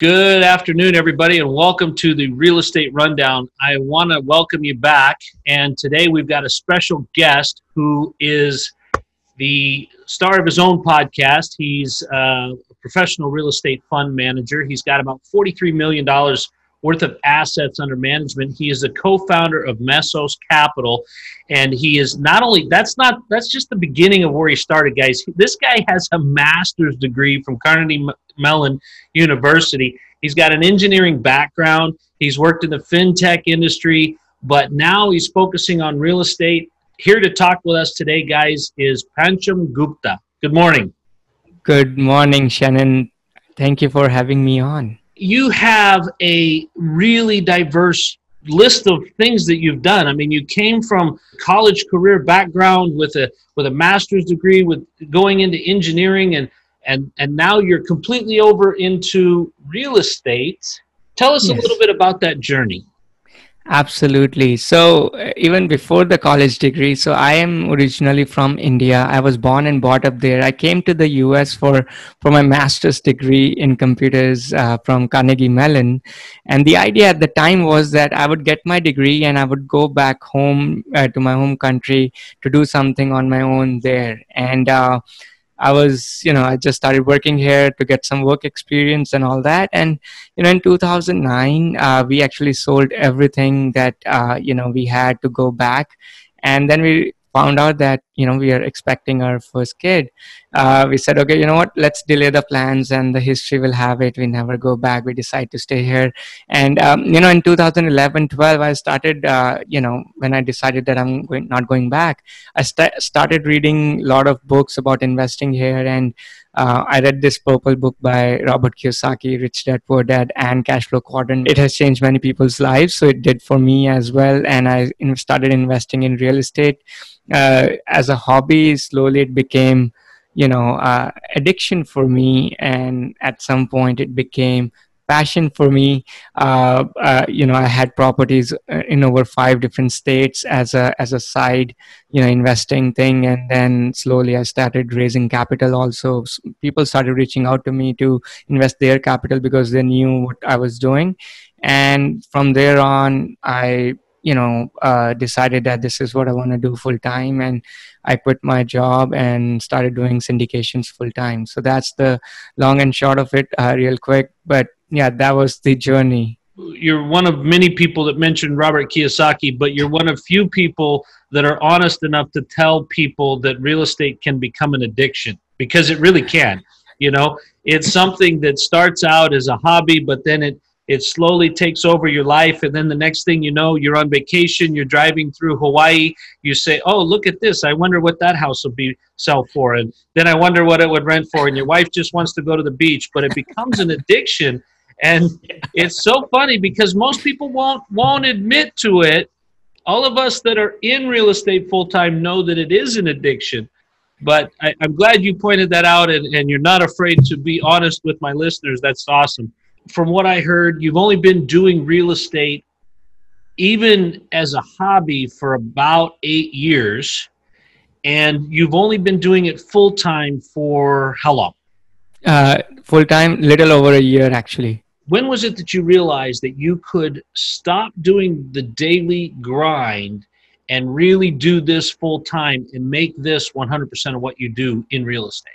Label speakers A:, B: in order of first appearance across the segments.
A: Good afternoon, everybody, and welcome to the Real Estate Rundown. I want to welcome you back, and today we've got a special guest who is the star of his own podcast. He's uh, a professional real estate fund manager. He's got about $43 million worth of assets under management. He is the co-founder of Mesos Capital, and he is not only that's not that's just the beginning of where he started, guys. This guy has a master's degree from Carnegie Mellon University. He's got an engineering background. He's worked in the fintech industry, but now he's focusing on real estate. Here to talk with us today, guys, is Pancham Gupta. Good morning.
B: Good morning, Shannon. Thank you for having me on
A: you have a really diverse list of things that you've done. I mean, you came from college career background with a with a master's degree, with going into engineering, and and and now you're completely over into real estate. Tell us yes. a little bit about that journey.
B: Absolutely. So uh, even before the college degree, so I am originally from India. I was born and brought up there. I came to the US for for my master's degree in computers uh, from Carnegie Mellon, and the idea at the time was that I would get my degree and I would go back home uh, to my home country to do something on my own there. And uh, I was, you know, I just started working here to get some work experience and all that. And, you know, in 2009, uh, we actually sold everything that, uh, you know, we had to go back. And then we found out that you know we are expecting our first kid uh, we said okay you know what? Let's delay the plans and the history will have it. We never go back. We decide to stay here. And um, you know in 2011 12 i started uh, you know when i decided that i'm going, not going back i st- started reading a lot of books about investing here and uh, I read this purple book by Robert Kiyosaki, Rich Dad Poor Dad, and Cash Flow Quadrant. It has changed many people's lives, so it did for me as well. And I started investing in real estate uh, as a hobby. Slowly, it became you know uh, addiction for me, and at some point, it became passion for me. Uh, uh, you know, I had properties uh, in over five different states as a as a side, you know, investing thing, and then slowly I started raising capital. Also, people started reaching out to me to invest their capital because they knew what I was doing, and from there on, I you know uh, decided that this is what i want to do full time. And i quit my job and started doing syndications full time. So that's the long and short of it uh, real quick. But yeah that was the journey.
A: You're one of many people that mentioned robert kiyosaki but you're one of few people that are honest enough to tell people that real estate can become an addiction because it really can you know? It's something that starts out as a hobby but then it it slowly takes over your life and then the next thing you know you're on vacation you're driving through hawaii you say oh look at this i wonder what that house will be sell for and then i wonder what it would rent for and your wife just wants to go to the beach but it becomes an addiction and it's so funny because most people won't won't admit to it all of us that are in real estate full time know that it is an addiction but I, am glad you pointed that out and, and you're not afraid to be honest with my listeners that's awesome from what I heard, you've only been doing real estate even as a hobby for about eight years, and you've only been doing it full time for how long?
B: Uh, full time, little over a year actually.
A: When was it that you realized that you could stop doing the daily grind and really do this full time and make this 100% of what you do in real estate?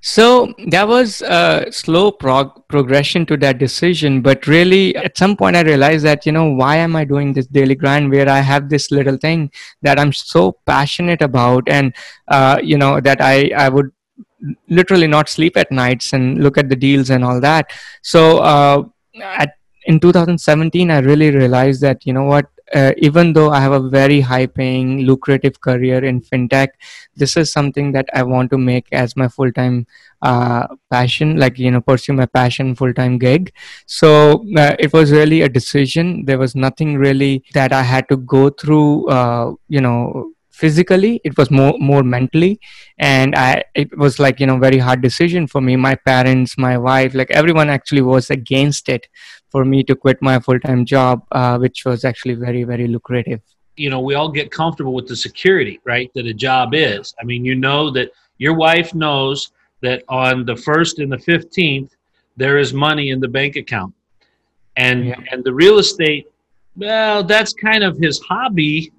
B: So that was a slow prog- progression to that decision. But really, at some point, I realized that, you know, why am I doing this daily grind where I have this little thing that I'm so passionate about and, uh, you know, that I, I would literally not sleep at nights and look at the deals and all that. So, uh, at, in 2017, I really realized that, you know what, uh, even though I have a very high paying, lucrative career in fintech, this is something that I want to make as my full time uh, passion, like, you know, pursue my passion full time gig. So uh, it was really a decision. There was nothing really that I had to go through, uh, you know, physically it was more more mentally and i it was like you know very hard decision for me my parents my wife like everyone actually was against it for me to quit my full-time job uh, which was actually very very lucrative
A: you know we all get comfortable with the security right that a job is i mean you know that your wife knows that on the 1st and the 15th there is money in the bank account. And
B: Yeah.
A: and the real estate, well, that's kind of his hobby,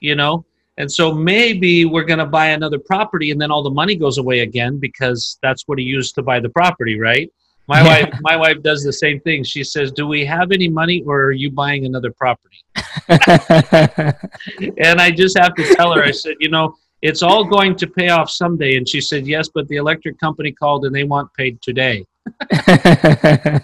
A: you know. And so maybe we're going to buy another property and then all the money goes away again because that's what he used to buy the property, right? My
B: Yeah.
A: wife my wife does the same thing. She says, "Do we have any money or are you buying another property?" And I just have to tell her, I said, you know, it's all going to pay off someday. And she said, yes, but the electric company called and they want paid today.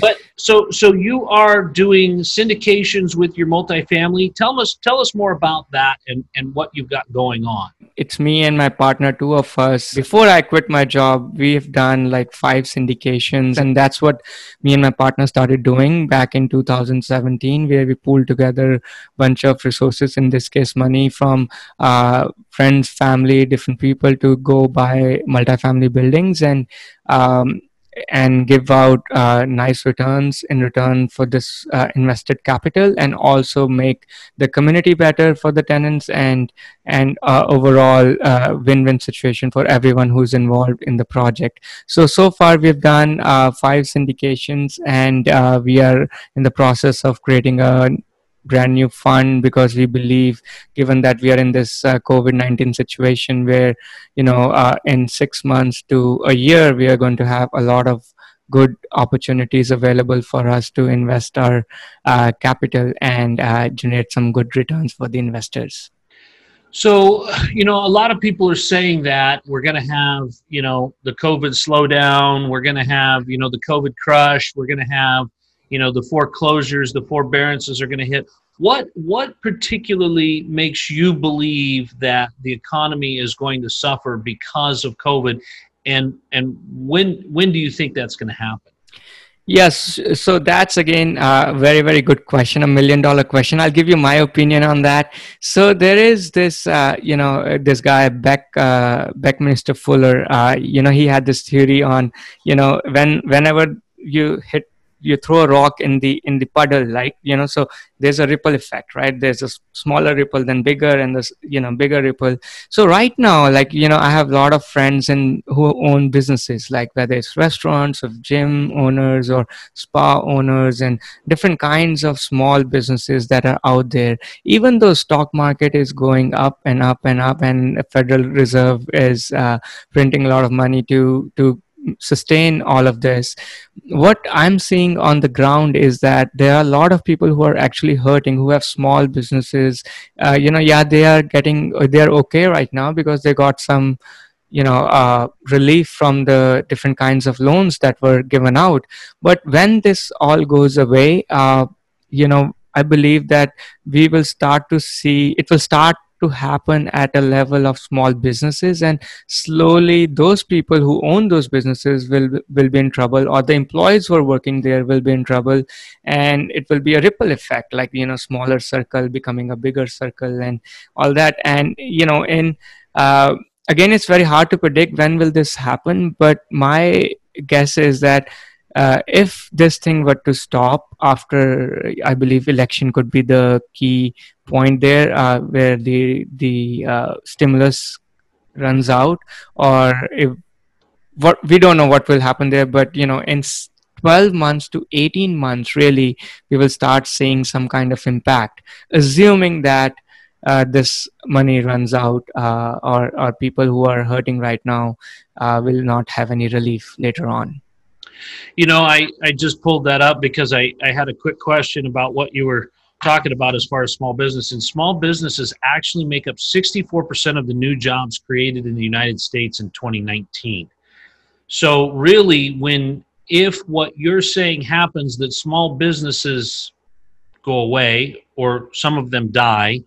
A: But so, so you are doing syndications with your multifamily. Tell us, tell us more about that and, and what you've got going on.
B: it's me and my partner two of us before i quit my job we've done like five syndications and that's what me and my partner started doing back in 2017 where we pooled together a bunch of resources in this case money from uh, friends family different people to go buy multifamily buildings and um, and give out uh, nice returns in return for this uh, invested capital and also make the community better for the tenants and and uh, overall uh, win-win situation for everyone who's involved in the project. So so far we've done uh, five syndications and uh, we are in the process of creating a brand new fund because we believe given that we are in this uh, covid-19 situation where you know uh, in 6 months to a year we are going to have a lot of good opportunities available for us to invest our uh, capital and uh, generate some good returns for the investors
A: So, you know, a lot of people are saying that we're going to have, you know, the COVID slowdown. We're going to have, you know, the COVID crush. We're going to have, you know, the foreclosures, the forbearances are going to hit. What what particularly makes you believe that the economy is going to suffer because of COVID, and and when when do you think that's going to happen?
B: Yes, so that's again a very, very good question, a million dollar question. I'll give you my opinion on that. So there is this, uh, you know, this guy Beck, uh, Buckminster Fuller. Uh, you know, he had this theory on, you know, when whenever you hit you throw a rock in the in the puddle like you know so there's a ripple effect right? There's a smaller ripple then bigger and this you know bigger ripple. So right now like you know i have a lot of friends in who own businesses like whether it's restaurants or gym owners or spa owners and different kinds of small businesses that are out there. Even though stock market is going up and up and up and federal reserve is uh, printing a lot of money to to sustain all of this. What i'm seeing on the ground is that there are a lot of people who are actually hurting who have small businesses. Uh, you know yeah they are getting they're okay right now because they got some you know uh, relief from the different kinds of loans that were given out. But when this all goes away uh, you know i believe that we will start to see it will start to happen at a level of small businesses and slowly those people who own those businesses will will be in trouble or the employees who are working there will be in trouble and it will be a ripple effect like you know smaller circle becoming a bigger circle and all that. And you know in uh, again it's very hard to predict when will this happen but my guess is that uh, if this thing were to stop after i believe election could be the key point there uh, where the the uh, stimulus runs out or if what we don't know what will happen there but you know in 12 months to 18 months really we will start seeing some kind of impact assuming that uh, this money runs out uh, or, or people who are hurting right now uh, will not have any relief later on
A: You know, I, I just pulled that up because I, I had a quick question about what you were talking about as far as small business. And small businesses actually make up 64% of the new jobs created in the United States in 2019. So, really, when if what you're saying happens that small businesses go away or some of them die,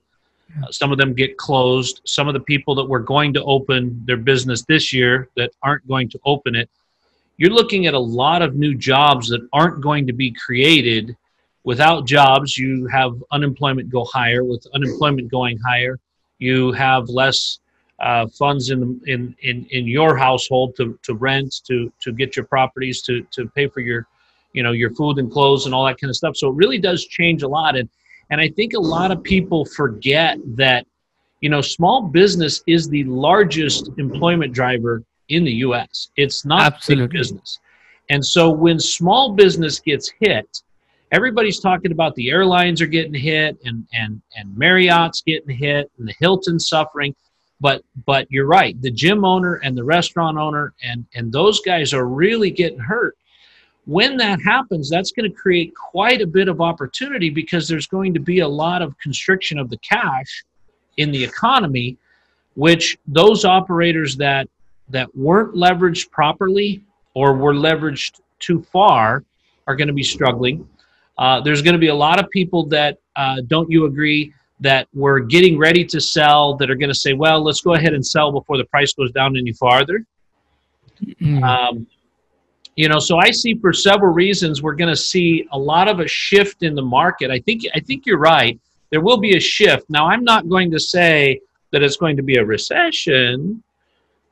A: uh, some of them get closed, some of the people that were going to open their business this year that aren't going to open it, you're looking at a lot of new jobs that aren't going to be created. Without jobs, you have unemployment go higher. With unemployment going higher, you have less uh, funds in, in in in your household to, to rent, to to get your properties, to to pay for your, you know, your food and clothes and all that kind of stuff. So it really does change a lot. And and I think a lot of people forget that, you know, small business is the largest employment driver in the U.S. It's not big
B: Absolutely.
A: business, And so when small business gets hit, everybody's talking about the airlines are getting hit and and and Marriott's getting hit and the Hilton's suffering. But but you're right, the gym owner and the restaurant owner and and those guys are really getting hurt. When that happens, that's going to create quite a bit of opportunity because there's going to be a lot of constriction of the cash in the economy, which those operators that that weren't leveraged properly or were leveraged too far are going to be struggling. Uh, there's going to be a lot of people that uh, don't you agree that we're getting ready to sell that are going to say, well, let's go ahead and sell before the price goes down any farther. Mm-hmm. Um, you know, so I see for several reasons we're going to see a lot of a shift in the market. I think I think you're right. There will be a shift. Now, I'm not going to say that it's going to be a recession,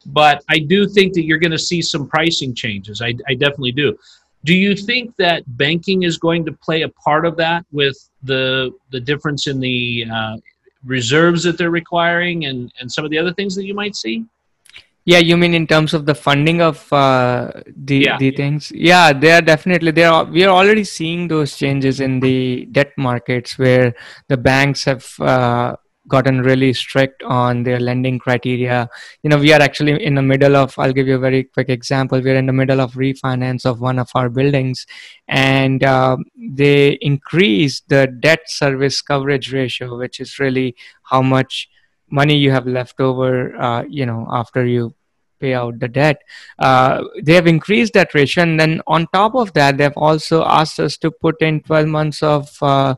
A: but I do think that you're going to see some pricing changes. I, I definitely do. Do you think that banking is going to play a part of that with the the difference in the uh, reserves that they're requiring and and some of the other things that you might see?
B: Yeah, you mean in terms of the funding of uh, the yeah. the things? Yeah, they are definitely there. Are we are already seeing those changes in the debt markets where the banks have uh, gotten really strict on their lending criteria. You know we are actually in the middle of i'll give you a very quick example. We're in the middle of refinance of one of our buildings and uh, they increased the debt service coverage ratio which is really how much money you have left over uh, you know after you pay out the debt. Uh, they have increased that ratio and then on top of that they've also asked us to put in 12 months of uh,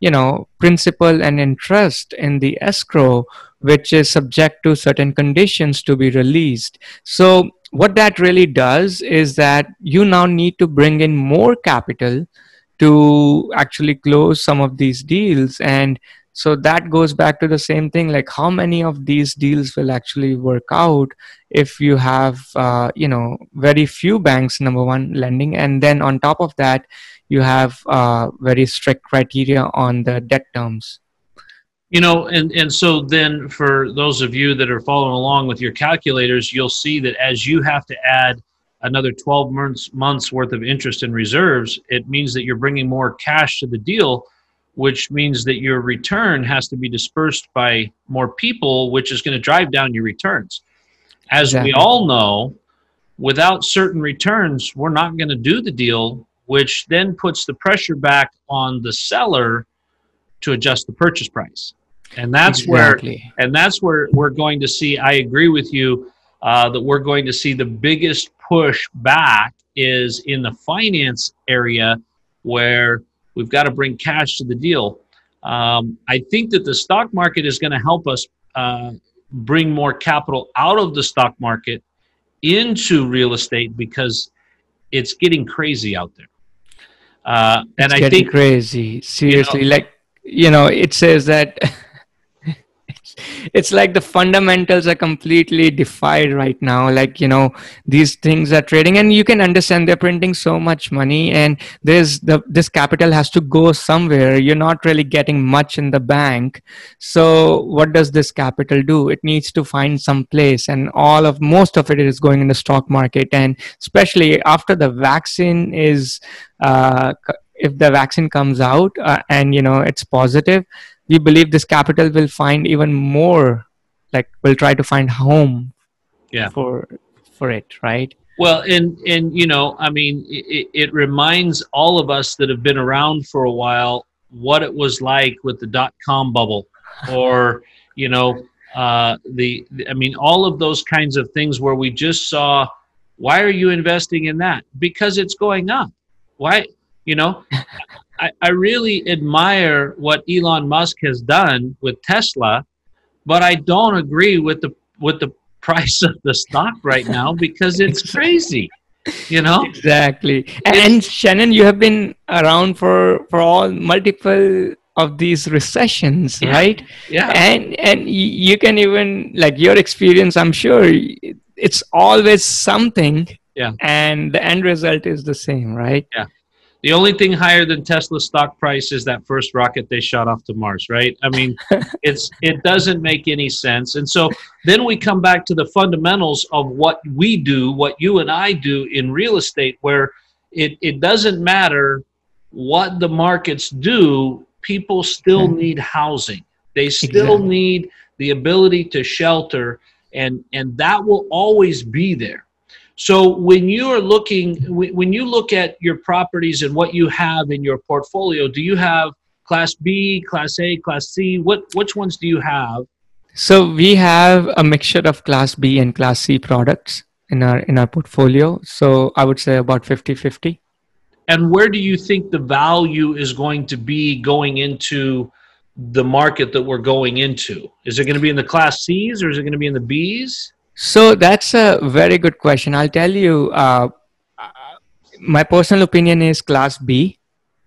B: you know principal and interest in the escrow which is subject to certain conditions to be released. So what that really does is that you now need to bring in more capital to actually close some of these deals. And so that goes back to the same thing like how many of these deals will actually work out if you have uh, you know very few banks number one lending. And then on top of that you have uh, very strict criteria on the debt terms
A: you know and and so then for those of you that are following along with your calculators you'll see that as you have to add another 12 months months worth of interest in reserves it means that you're bringing more cash to the deal which means that your return has to be dispersed by more people which is going to drive down your returns as exactly. we all know without certain returns we're not going to do the deal which then puts the pressure back on the seller to adjust the purchase price. And that's exactly. where and that's where we're going to see i agree with you uh, that we're going to see the biggest push back is in the finance area where we've got to bring cash to the deal. Um, i think that the stock market is going to help us uh, bring more capital out of the stock market into real estate because it's getting crazy out there
B: uh, and it's I think crazy. Seriously, you know, like you know, it says that it's like the fundamentals are completely defied right now. Like you know these things are trading and you can understand they're printing so much money and there's the this capital has to go somewhere. You're not really getting much in the bank. So what does this capital do? It needs to find some place and all of most of it is going in the stock market and especially after the vaccine is uh, if the vaccine comes out uh, and you know it's positive we believe this capital will find even more like will try to find home
A: yeah.
B: for for it right?
A: Well and and you know i mean it, it reminds all of us that have been around for a while what it was like with the dot com bubble or you know uh, the i mean all of those kinds of things where we just saw why are you investing in that? Because it's going up. Why you know I, I really admire what Elon Musk has done with Tesla, but I don't agree with the with the price of the stock right now because it's crazy. You know
B: exactly. And, and Shannon, you have been around for for all multiple of these recessions
A: yeah.
B: right
A: yeah
B: and and you can even like your experience i'm sure it's always something
A: yeah
B: and the end result is the same right
A: yeah The only thing higher than Tesla's stock price is that first rocket they shot off to Mars, right? I mean, it's it doesn't make any sense. And so then we come back to the fundamentals of what we do, what you and I do in real estate, where it, it doesn't matter what the markets do, people still hmm. need housing. They still exactly. need the ability to shelter, and and that will always be there. So when you are looking, when you look at your properties and what you have in your portfolio, do you have Class B, Class A, Class C? What which ones do you have?
B: So we have a mixture of Class B and Class C products in our in our portfolio. So I would say about 50-50.
A: And where do you think the value is going to be going into the market that we're going into? Is it going to be in the Class Cs or is it going to be in the Bs?
B: So that's a very good question. I'll tell you, uh, my personal opinion is class B,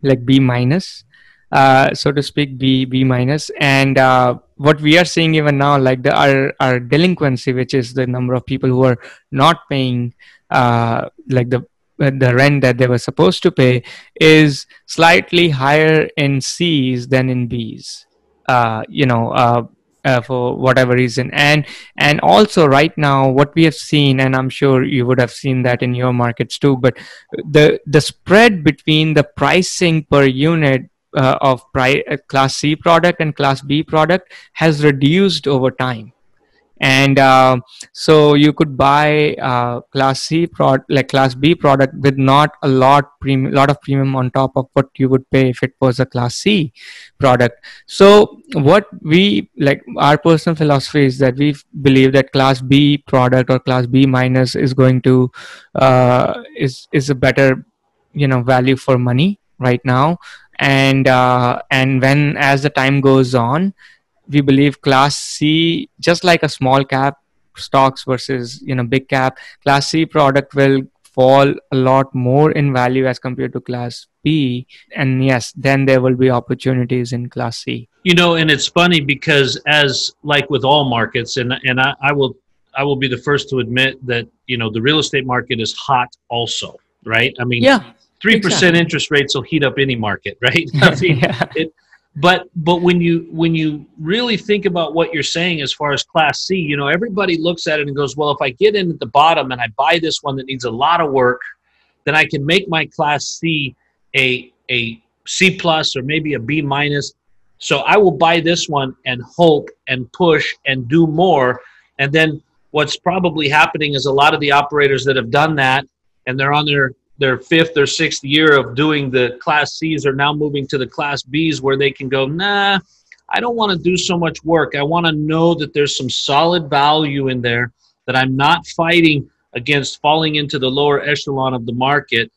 B: like B minus, uh, so to speak, B B minus. And uh, what we are seeing even now, like the our our delinquency, which is the number of people who are not paying, uh, like the the rent that they were supposed to pay, is slightly higher in C's than in B's. Uh, you know uh, for whatever reason. And and also right now what we have seen and i'm sure you would have seen that in your markets too but the the spread between the pricing per unit uh, of pri- uh, class c product and class b product has reduced over time and uh, so you could buy uh, class c product like class b product with not a lot premium lot of premium on top of what you would pay if it was a class c product. So what we like our personal philosophy is that we believe that class b product or class b minus is going to uh, is is a better you know value for money right now. And uh, and when as the time goes on we believe class c just like a small cap stocks versus you know big cap class c product will fall a lot more in value as compared to class b and yes then there will be opportunities in class c
A: you know and it's funny because as like with all markets and and I, I will i will be the first to admit that you know the real estate market is hot also right i mean
B: yeah
A: three percent interest rates will heat up any market, right? I mean, yeah. it, but but when you when you really think about what you're saying as far as class c you know everybody looks at it and goes well if i get in at the bottom and i buy this one that needs a lot of work then i can make my class c a a c plus or maybe a b minus. So i will buy this one and hope and push and do more. And then what's probably happening is a lot of the operators that have done that and they're on their their fifth or sixth year of doing the class C's are now moving to the class B's where they can go, nah, I don't want to do so much work. I want to know that there's some solid value in there, that I'm not fighting against falling into the lower echelon of the market.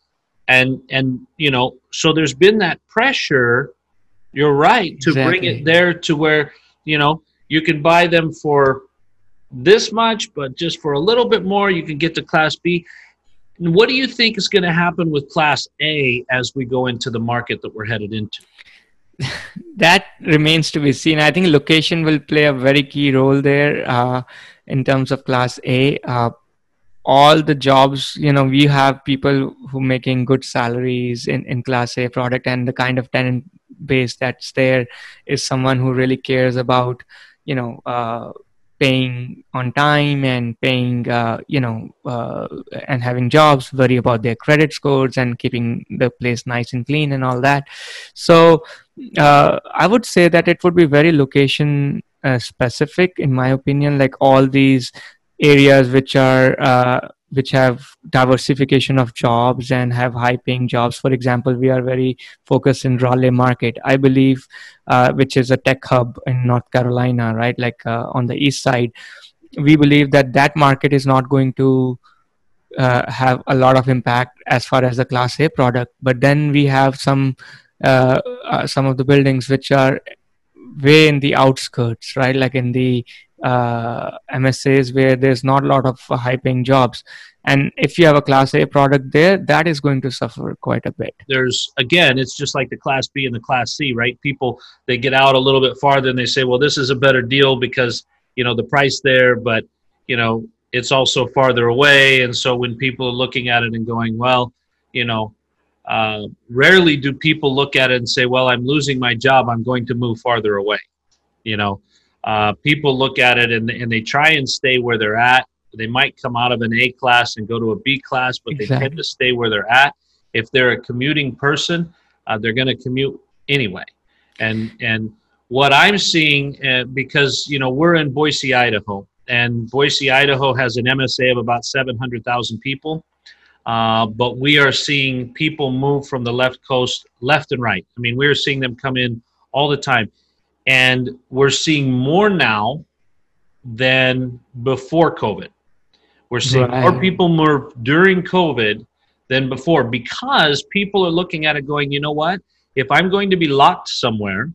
A: And and you know, so there's been that pressure, you're right, to exactly. bring it there to where, you know, you can buy them for this much, but just for a little bit more, you can get to class B what do you think is going to happen with Class A as we go into the market that we're headed into?
B: that remains to be seen. I think location will play a very key role there uh, in terms of Class A. Uh, all the jobs, you know, we have people who making good salaries in, in Class A product, and the kind of tenant base that's there is someone who really cares about, you know, uh, paying on time and paying uh, you know uh, and having jobs worry about their credit scores and keeping the place nice and clean and all that. So uh, i would say that it would be very location uh, specific in my opinion like all these areas which are uh, which have diversification of jobs and have high paying jobs. For example, we are very focused in Raleigh market, I believe, uh, which is a tech hub in North Carolina, right? Like uh, on the east side. We believe that that market is not going to uh, have a lot of impact as far as the class A product. But then we have some uh, uh, some of the buildings which are way in the outskirts, right? Like in the uh, MSAs where there's not a lot of high paying jobs. And if you have a class A product there, that is going to suffer quite a bit.
A: There's, again, it's just like the class B and the class C, right? People, they get out a little bit farther and they say, well, this is a better deal because, you know, the price there, but, you know, it's also farther away. And so when people are looking at it and going, well, you know, uh, rarely do people look at it and say, "Well, I'm losing my job. I'm going to move farther away." You know, uh, people look at it and, and they try and stay where they're at. They might come out of an A class and go to a B class, but exactly. they tend to stay where they're at. If they're a commuting person, uh, they're going to commute anyway. And and what I'm seeing, uh, because you know we're in Boise, Idaho, and Boise, Idaho has an MSA of about 700,000 people. Uh, but we are seeing people move from the left coast left and right. I mean, we're seeing them come in all the time. And we're seeing more now than before COVID. We're seeing right. more people move during COVID than before because people are looking at it going, you know what? If I'm going to be locked somewhere,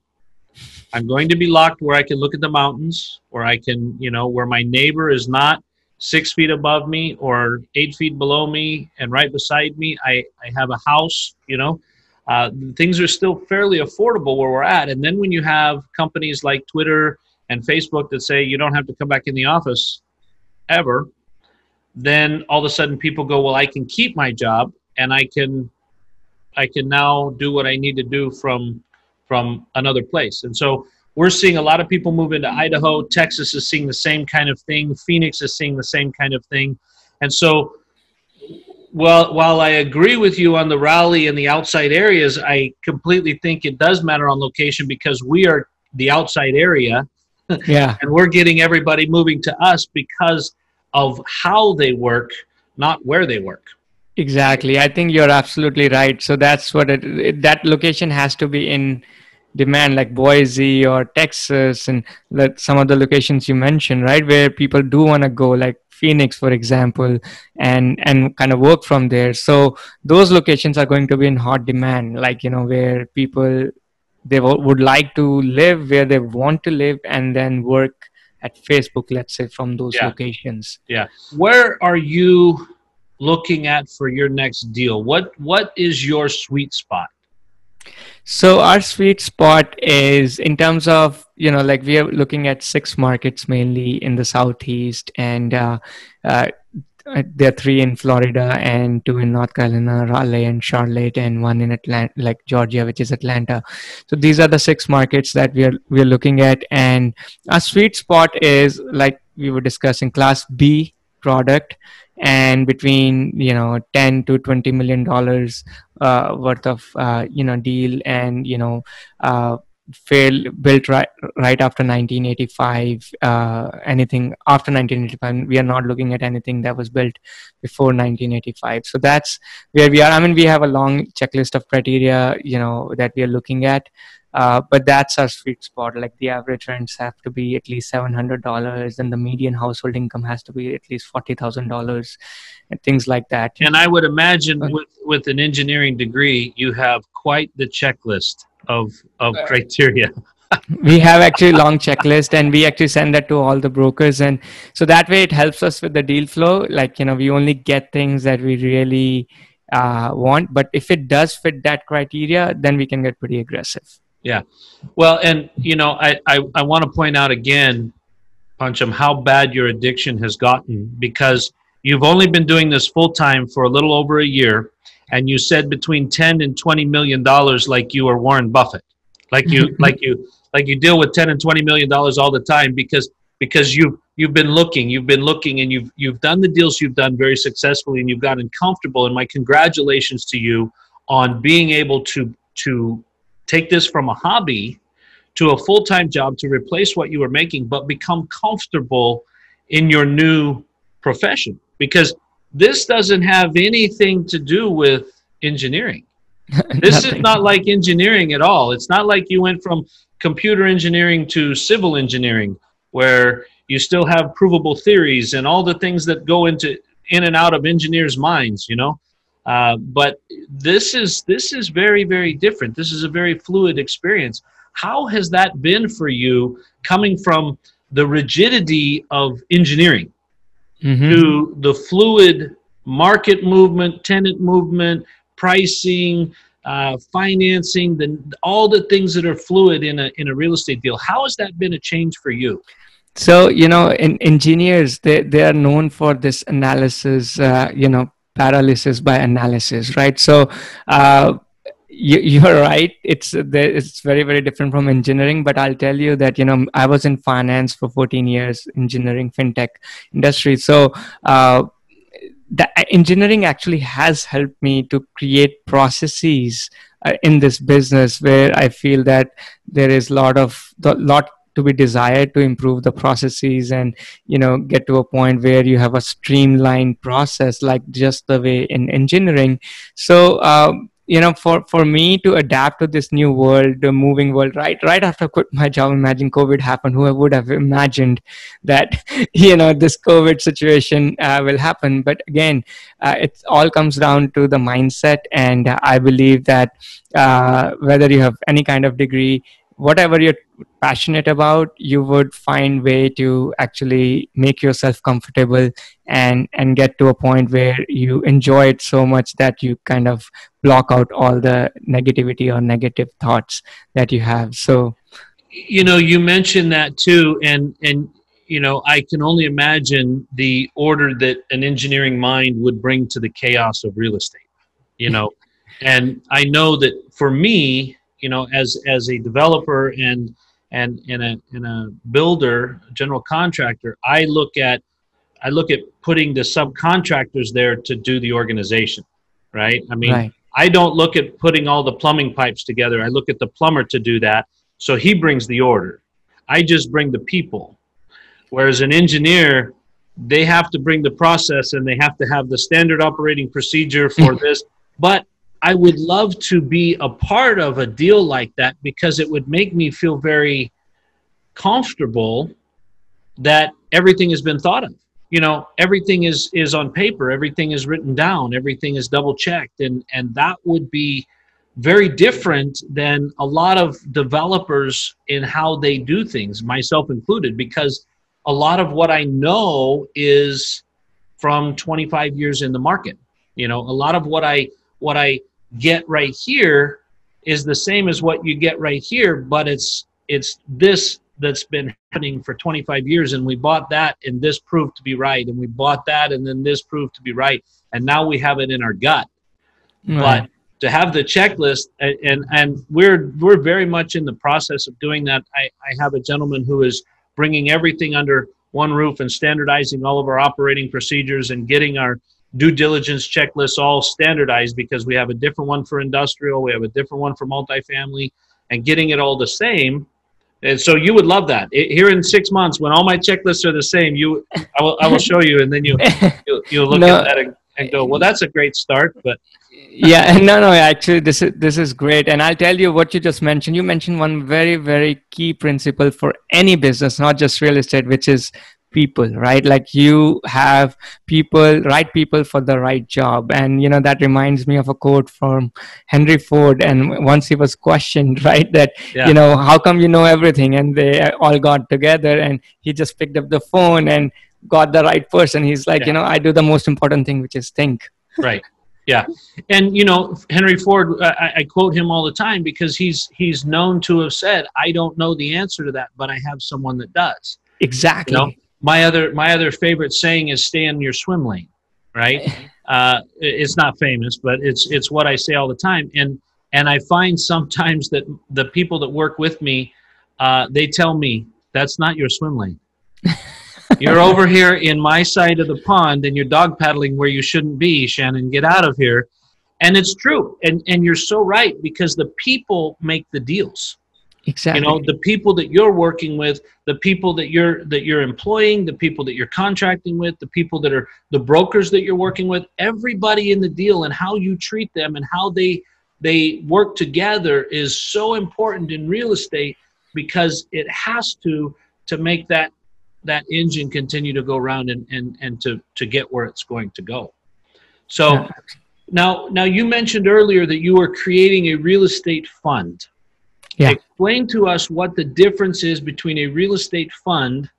A: I'm going to be locked where I can look at the mountains, where I can, you know, where my neighbor is not six feet above me or eight feet below me and right beside me. I, I have a house, you know. Uh, things are still fairly affordable where we're at. And then when you have companies like Twitter and Facebook that say you don't have to come back in the office ever, then all of a sudden people go, well, I can keep my job and I can, I can now do what I need to do from, from another place. And so we're seeing a lot of people move into Idaho. Texas is seeing the same kind of thing. Phoenix is seeing the same kind of thing. And so, well, while I agree with you on the Raleigh and the outside areas, I completely think it does matter on location because we are the outside area.
B: Yeah.
A: and we're getting everybody moving to us because of how they work, not where they work.
B: Exactly. I think you're absolutely right. So that's what it, it that location has to be in demand like Boise or Texas and that some of the locations you mentioned, right, where people do want to go, like Phoenix, for example, and and kind of work from there. So those locations are going to be in hot demand, like you know, where people they w- would like to live where they want to live and then work at Facebook, let's say, from those yeah. locations.
A: Yeah. Where are you looking at for your next deal? What What is your sweet spot?
B: So our sweet spot is in terms of you know like we are looking at six markets mainly in the southeast, and uh, uh, there are three in Florida and two in North Carolina, Raleigh and Charlotte, and one in Atlanta, like Georgia, which is Atlanta. So these are the six markets that we are we are looking at, and our sweet spot is like we were discussing, Class B product and between you know 10 to 20 million dollars uh, worth of uh, you know deal and you know uh, fail built right right after 1985 uh, anything after 1985 we are not looking at anything that was built before 1985 so that's where we are. I mean we have a long checklist of criteria you know that we are looking at uh, but that's our sweet spot. Like the average rents have to be at least seven hundred dollars, and the median household income has to be at least forty thousand dollars, and things like that.
A: And I would imagine with with an engineering degree, you have quite the checklist of of uh, criteria.
B: we have actually long checklist, and we actually send that to all the brokers, and so that way it helps us with the deal flow. Like you know, we only get things that we really uh, want, but if it does fit that criteria, then we can get pretty aggressive.
A: Yeah. Well, and you know, I, I, I want to point out again, Pancham, how bad your addiction has gotten because you've only been doing this full time for a little over a year, and you said between ten and twenty million dollars, like you are Warren Buffett, like you like you like you deal with ten and twenty million dollars all the time because because you've you've been looking, you've been looking, and you've you've done the deals you've done very successfully, and you've gotten comfortable. And my congratulations to you on being able to to take this from a hobby to a full time job to replace what you were making, but become comfortable in your new profession. Because this doesn't have anything to do with engineering. this is not like engineering at all. It's not like you went from computer engineering to civil engineering, where you still have provable theories and all the things that go into in and out of engineers' minds. You know, uh, but this is this is very very different. This is a very fluid experience. How has that been for you, coming from the rigidity of engineering mm-hmm. to the fluid market movement, tenant movement, pricing, uh, financing, the, all the things that are fluid in a in a real estate deal? How has that been a change for you?
B: So you know, in, engineers they they are known for this analysis. Uh, you know, paralysis by analysis, right? So uh, you, are right. It's it's very very different from engineering. But I'll tell you that you know I was in finance for 14 years, engineering fintech industry. So. Uh, the engineering actually has helped me to create processes uh, in this business where I feel that there is a lot of the lot to be desired to improve the processes and you know get to a point where you have a streamlined process like just the way in engineering. So um, you know for for me to adapt to this new world the moving world right right after I quit my job imagine covid happened who would have imagined that you know this covid situation uh, will happen? But again uh, it all comes down to the mindset and i believe that uh, whether you have any kind of degree whatever you're passionate about you would find way to actually make yourself comfortable and and get to a point where you enjoy it so much that you kind of block out all the negativity or negative thoughts that you have. So
A: you know you mentioned that too and and you know i can only imagine the order that an engineering mind would bring to the chaos of real estate you know? And i know that for me you know as as a developer and and in a in a builder general contractor i look at i look at putting the subcontractors there to do the organization right? I mean right. i don't look at putting all the plumbing pipes together. I look at the plumber to do that so he brings the order. I just bring the people. Whereas an engineer they have to bring the process and they have to have the standard operating procedure for this but I would love to be a part of a deal like that because it would make me feel very comfortable that everything has been thought of. You know, everything is is on paper, everything is written down, everything is double checked and and that would be very different than a lot of developers in how they do things, myself included, because a lot of what I know is from 25 years in the market. You know, a lot of what I what I get right here is the same as what you get right here, but it's it's this that's been happening for 25 years and we bought that and this proved to be right and we bought that and then this proved to be right and now we have it in our gut right. but to have the checklist and, and and we're we're very much in the process of doing that I, I have a gentleman who is bringing everything under one roof and standardizing all of our operating procedures and getting our due diligence checklists all standardized because we have a different one for industrial, we have a different one for multifamily, and getting it all the same. And so you would love that. It, here in six months, when all my checklists are the same, you, I will, I will show you, and then you, you, you look no. at that and, and go, well, that's a great start, but
B: yeah no no actually this is this is great and i'll tell you what you just mentioned you mentioned one very very key principle for any business not just real estate which is people right? Like you have people right people for the right job. And you know that reminds me of a quote from henry ford. And once he was questioned right that yeah. you know how come you know everything? And they all got together and he just picked up the phone and got the right person. He's like yeah. you know i do the most important thing which is think.
A: Right. Yeah. And you know henry ford I, I, quote him all the time because he's he's known to have said i don't know the answer to that but i have someone that does.
B: Exactly. You know?
A: My other my other favorite saying is stay in your swim lane right? Uh, it's not famous but it's it's what i say all the time. And and i find sometimes that the people that work with me uh, they tell me that's not your swim lane. You're over here in my side of the pond and you're dog paddling where you shouldn't be shannon. Get out of here. And it's true. And and you're so right because the people make the deals
B: Exactly.
A: You know, the people that you're working with, the people that you're that you're employing, the people that you're contracting with, the people that are the brokers that you're working with, everybody in the deal and how you treat them and how they they work together is so important in real estate because it has to to make that that engine continue to go around and and, and to to get where it's going to go. So now now you mentioned earlier that you were creating a real estate fund. Yeah. Explain to us what the difference is between a real estate fund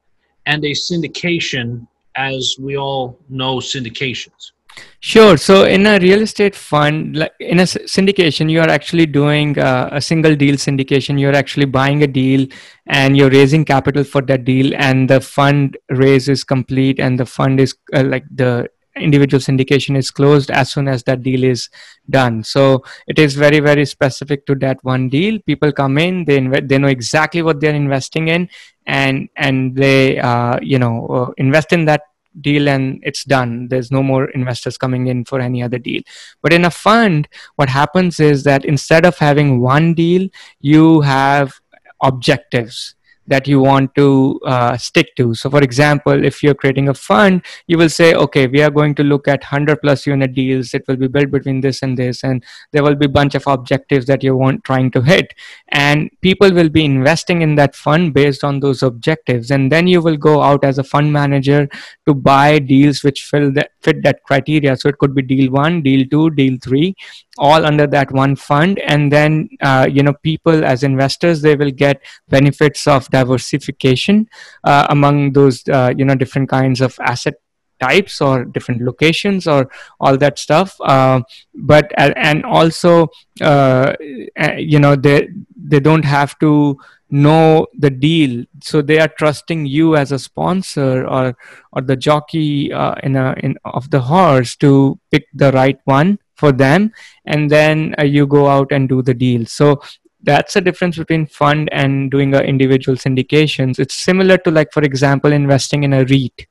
A: and a syndication, as we all know syndications.
B: Sure. So, in a real estate fund, like in a syndication, you are actually doing uh, a single deal syndication. You're actually buying a deal and you're raising capital for that deal, and the fund raise is complete, and the fund is uh, like the individual syndication is closed as soon as that deal is done. So it is very very specific to that one deal. People come in they inv- they know exactly what they're investing in and and they uh, you know uh, invest in that deal and it's done. There's no more investors coming in for any other deal. But in a fund what happens is that instead of having one deal you have objectives that you want to uh, stick to. So, for example, if you're creating a fund, you will say, okay, we are going to look at 100 plus unit deals. It will be built between this and this, and there will be a bunch of objectives that you want trying to hit. And people will be investing in that fund based on those objectives. And then you will go out as a fund manager to buy deals which fill that, fit that criteria. So, it could be deal one, deal two, deal three all under that one fund and then uh, you know people as investors they will get benefits of diversification uh, among those uh, you know different kinds of asset types or different locations or all that stuff. Uh, but and also uh, uh, you know they they don't have to know the deal. So they are trusting you as a sponsor or or the jockey uh, in a in of the horse to pick the right one for them. And then uh, you go out and do the deal. So that's the difference between fund and doing a individual syndications it's similar to like for example investing in a REIT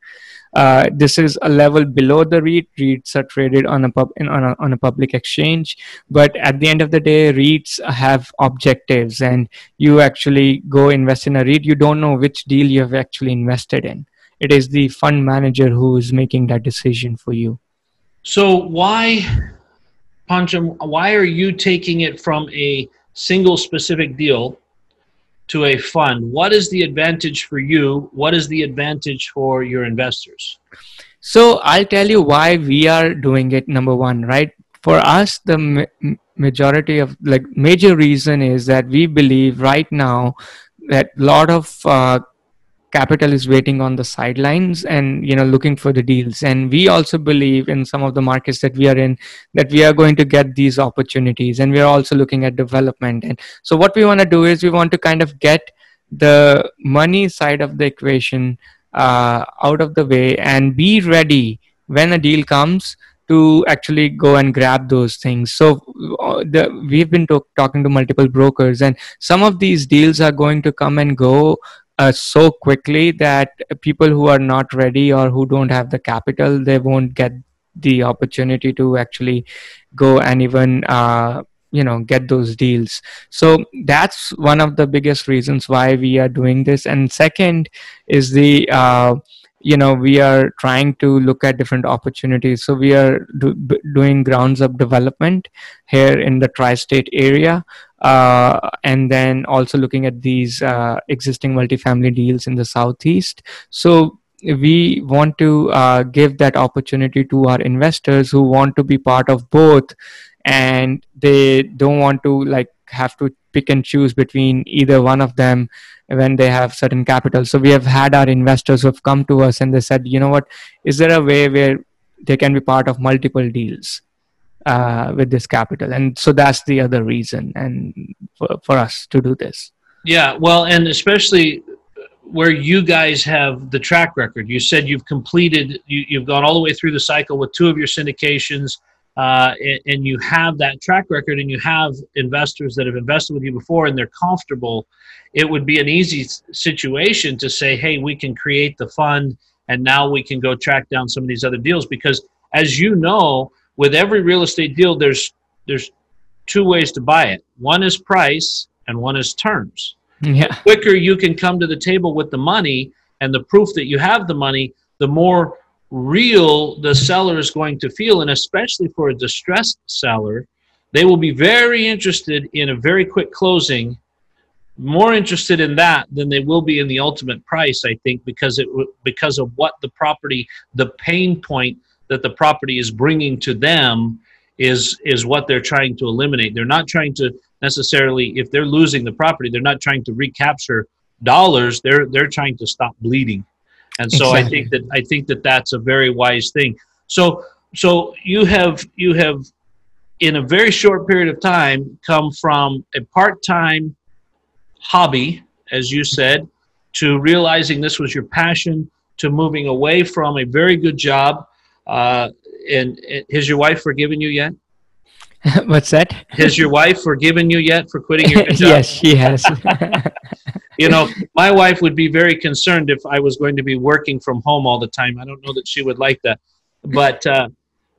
B: uh, this is a level below the REIT. REITs are traded on a, pub, in, on, a, on a public exchange. But at the end of the day, REITs have objectives, and you actually go invest in a REIT. You don't know which deal you have actually invested in. It is the fund manager who is making that decision for you.
A: So, why, Pancham, why are you taking it from a single specific deal to a fund, what is the advantage for you? What is the advantage for your investors?
B: So I'll tell you why we are doing it. Number one, right? For us, the ma- majority of like major reason is that we believe right now that a lot of uh, capital is waiting on the sidelines and you know looking for the deals. And we also believe in some of the markets that we are in that we are going to get these opportunities. And we are also looking at development. And so what we want to do is we want to kind of get the money side of the equation uh, out of the way and be ready when a deal comes to actually go and grab those things. So uh, the, we've been talking to multiple brokers, and some of these deals are going to come and go uh, so quickly that people who are not ready or who don't have the capital they won't get the opportunity to actually go and even uh, you know get those deals. So that's one of the biggest reasons why we are doing this. And second is the uh, you know we are trying to look at different opportunities so we are do, doing grounds up development here in the tri-state area uh, and then also looking at these uh, existing multifamily deals in the southeast. So we want to uh, give that opportunity to our investors who want to be part of both, and they don't want to like have to pick and choose between either one of them when they have certain capital. So we have had our investors who have come to us and they said, you know what, is there a way where they can be part of multiple deals? uh, with this capital and so that's the other reason and for, for us to do this
A: yeah well and especially where you guys have the track record you said you've completed you, you've gone all the way through the cycle with two of your syndications uh, and, and you have that track record and you have investors that have invested with you before and they're comfortable it would be an easy situation to say hey we can create the fund and now we can go track down some of these other deals because as you know with every real estate deal, there's there's two ways to buy it. One is price, and one is terms.
B: Yeah.
A: The quicker you can come to the table with the money and the proof that you have the money, the more real the seller is going to feel, and especially for a distressed seller, they will be very interested in a very quick closing. More interested in that than they will be in the ultimate price, I think, because it because of what the property, the pain point that the property is bringing to them is is what they're trying to eliminate. They're not trying to necessarily if they're losing the property, they're not trying to recapture dollars. They're they're trying to stop bleeding. And so exactly. I think that I think that that's a very wise thing. So so you have you have in a very short period of time come from a part-time hobby as you said to realizing this was your passion to moving away from a very good job uh, and, and has your wife forgiven you yet?
B: What's that?
A: Has your wife forgiven you yet for quitting your job?
B: yes, she has.
A: you know, my wife would be very concerned if I was going to be working from home all the time. I don't know that she would like that, but uh,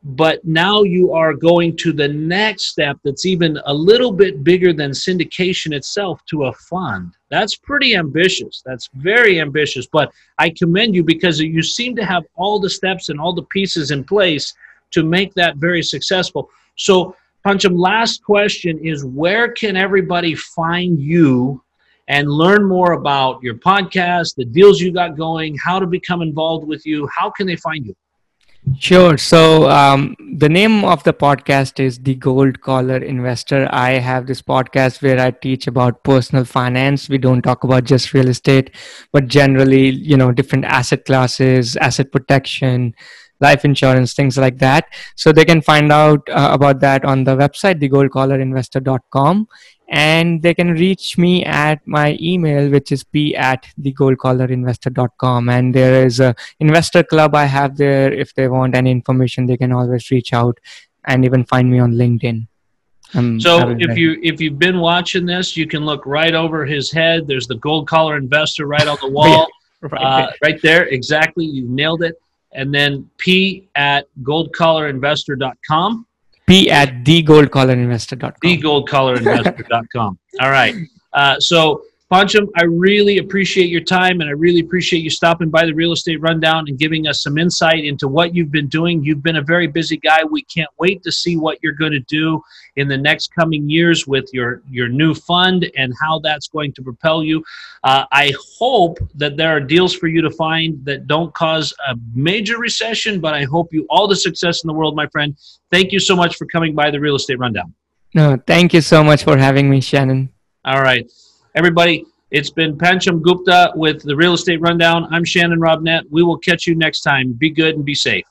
A: but now you are going to the next step that's even a little bit bigger than syndication itself to a fund. That's pretty ambitious. That's very ambitious, but I commend you because you seem to have all the steps and all the pieces in place to make that very successful. So, Pancham, last question is where can everybody find you and learn more about your podcast, the deals you got going, how to become involved with you? How can they find you?
B: Sure. So um, the name of the podcast is The Gold Collar Investor. I have this podcast where I teach about personal finance. We don't talk about just real estate, but generally, you know, different asset classes, asset protection, life insurance, things like that. So they can find out uh, about that on the website, thegoldcollarinvestor.com and they can reach me at my email which is p at thegoldcollarinvestor.com and there is a investor club i have there. If they want any information they can always reach out and even find me on linkedin.
A: I'm so if you if you've been watching this you can look right over his head. There's the gold collar investor right on the wall. Right, uh, there. right there. Exactly. You nailed it. And then p at goldcollarinvestor.com
B: P at thegoldcollarinvestor.com.
A: Thegoldcollarinvestor.com. All right. Uh, so, Pancham, I really appreciate your time and I really appreciate you stopping by the Real Estate Rundown and giving us some insight into what you've been doing. You've been a very busy guy. We can't wait to see what you're going to do in the next coming years with your, your new fund and how that's going to propel you. Uh, I hope that there are deals for you to find that don't cause a major recession, but I hope you all the success in the world, my friend. Thank you so much for coming by the Real Estate Rundown.
B: No, thank you so much for having me, Shannon.
A: All right. Everybody, it's been Pancham Gupta with the Real Estate Rundown. I'm Shannon Robnett. We will catch you next time. Be good and be safe.